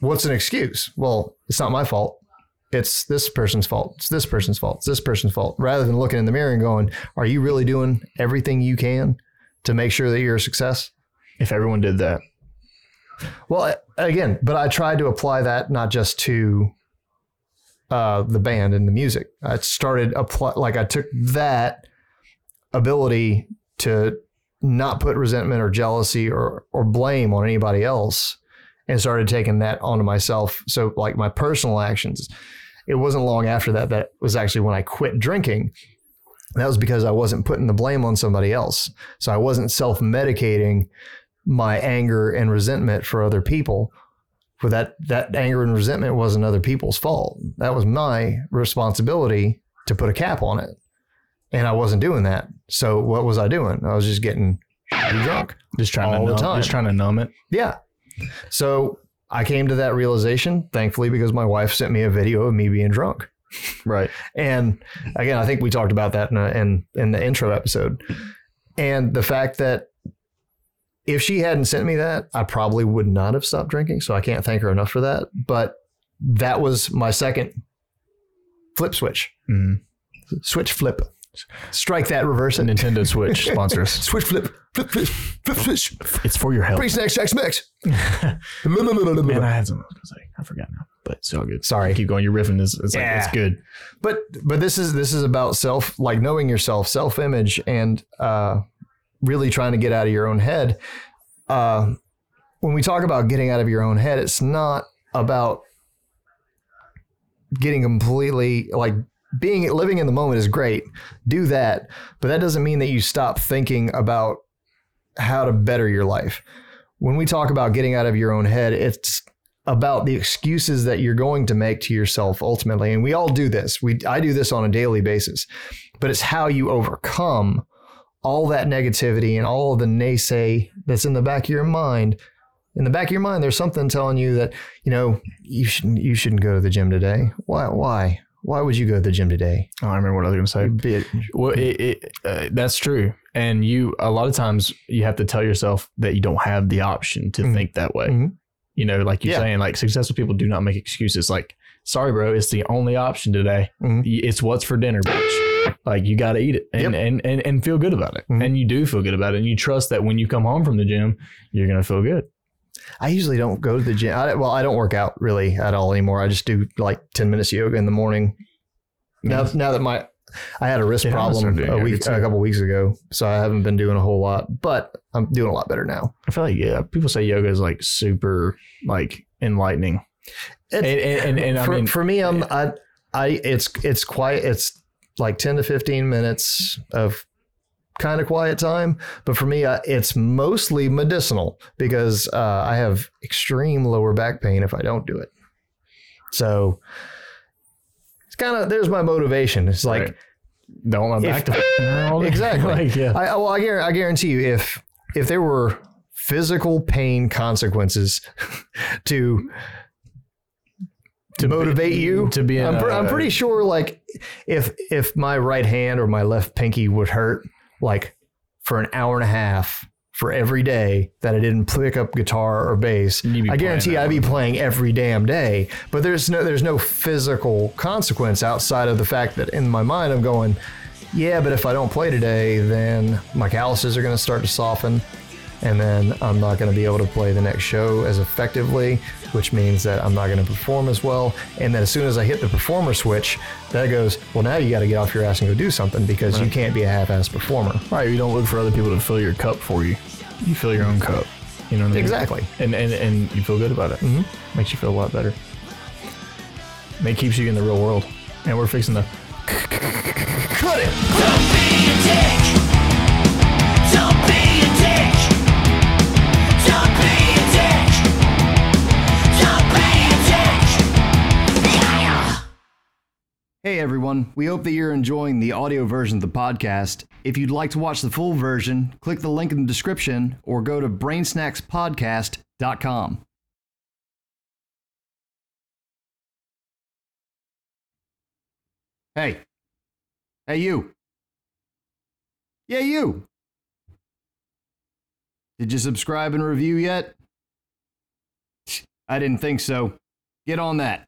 what's an excuse? Well, it's not my fault. It's this person's fault. It's this person's fault. It's this person's fault. Rather than looking in the mirror and going, "Are you really doing everything you can to make sure that you're a success?" if everyone did that Well, again, but I tried to apply that not just to uh, the band and the music. I started apply like I took that ability to not put resentment or jealousy or or blame on anybody else, and started taking that onto myself. So, like my personal actions, it wasn't long after that that was actually when I quit drinking. That was because I wasn't putting the blame on somebody else. So I wasn't self medicating my anger and resentment for other people. For that, that anger and resentment wasn't other people's fault. That was my responsibility to put a cap on it. And I wasn't doing that. So what was I doing? I was just getting drunk. just trying All to the numb, time. just trying to numb it Yeah. So I came to that realization, thankfully, because my wife sent me a video of me being drunk. right And again, I think we talked about that in, a, in in the intro episode. And the fact that if she hadn't sent me that, I probably would not have stopped drinking. So I can't thank her enough for that. But that was my second flip switch. mm. Switch flip. Strike that, reverse it. nintendo switch sponsors Switch flip. Flip flip. Flip switch. it's for your health Bring snacks, snacks, mix. man i had something i was gonna say i forgot now but it's all good Sorry. keep going your riffing is it's like Yeah. it's good but but this is this is about self like knowing yourself self image and uh really trying to get out of your own head, uh, when we talk about getting out of your own head, it's not about getting completely like being living in the moment is great. Do that, but that doesn't mean that you stop thinking about how to better your life. When we talk about getting out of your own head, it's about the excuses that you're going to make to yourself ultimately. And we all do this. We I do this on a daily basis. But it's how you overcome all that negativity and all the naysay that's in the back of your mind. In the back of your mind, there's something telling you that, you know, you shouldn't you shouldn't go to the gym today. Why why? Why would you go to the gym today? Oh, I remember what I was going to say. Well, it, it, uh, that's true. And you, a lot of times, you have to tell yourself that you don't have the option to Mhm. think that way. Mhm. You know, like you're Yeah. saying, like successful people do not make excuses. Like, sorry, bro, it's the only option today. Mhm. It's what's for dinner, bitch. Like you got to eat it and, Yep. and, and, and feel good about it. Mhm. And you do feel good about it. And you trust that when you come home from the gym, you're going to feel good. I usually don't go to the gym. I, well, I don't work out really at all anymore. I just do like 10 minutes of yoga in the morning. Now, now that my I had a wrist Yeah, I'm gonna start problem a week, a couple weeks ago, so I haven't been doing a whole lot, but I'm doing a lot better now. I feel like, yeah, people say yoga is like super like enlightening. It- and, and, and, and I for, mean, for me, I'm I, I it's it's quiet. It's like 10 to 15 minutes of kind of quiet time, but for me, uh, it's mostly medicinal because uh, I have extreme lower back pain if I don't do it. So it's kind of there's my motivation. It's like Right. don't want back to. Exactly. like, yeah. I well, I guarantee, I guarantee you, if if there were physical pain consequences to to motivate you? to be in I'm, a- I'm pretty sure like if if my right hand or my left pinky would hurt like for an hour and a half for every day that I didn't pick up guitar or bass, I guarantee I'd be playing every damn day. But there's no there's no physical consequence outside of the fact that in my mind I'm going, yeah, but if I don't play today, then my calluses are going to start to soften, and then I'm not going to be able to play the next show as effectively, which means that I'm not going to perform as well. And then as soon as I hit the performer switch, that goes, well, now you got to get off your ass and go do something because you can't be a half-ass performer. Right, you don't look for other people to fill your cup for you. You fill your own cup. You know what I mean? Exactly. And and, and you feel good about it. Mm-hmm. Makes you feel a lot better. And it keeps you in the real world. And we're fixing the Cut it. Hey everyone, we hope that you're enjoying the audio version of the podcast. If you'd like to watch the full version, click the link in the description or go to brainsnackspodcast.com. Hey. Hey you. Yeah, you. Did you subscribe and review yet? I didn't think so. Get on that.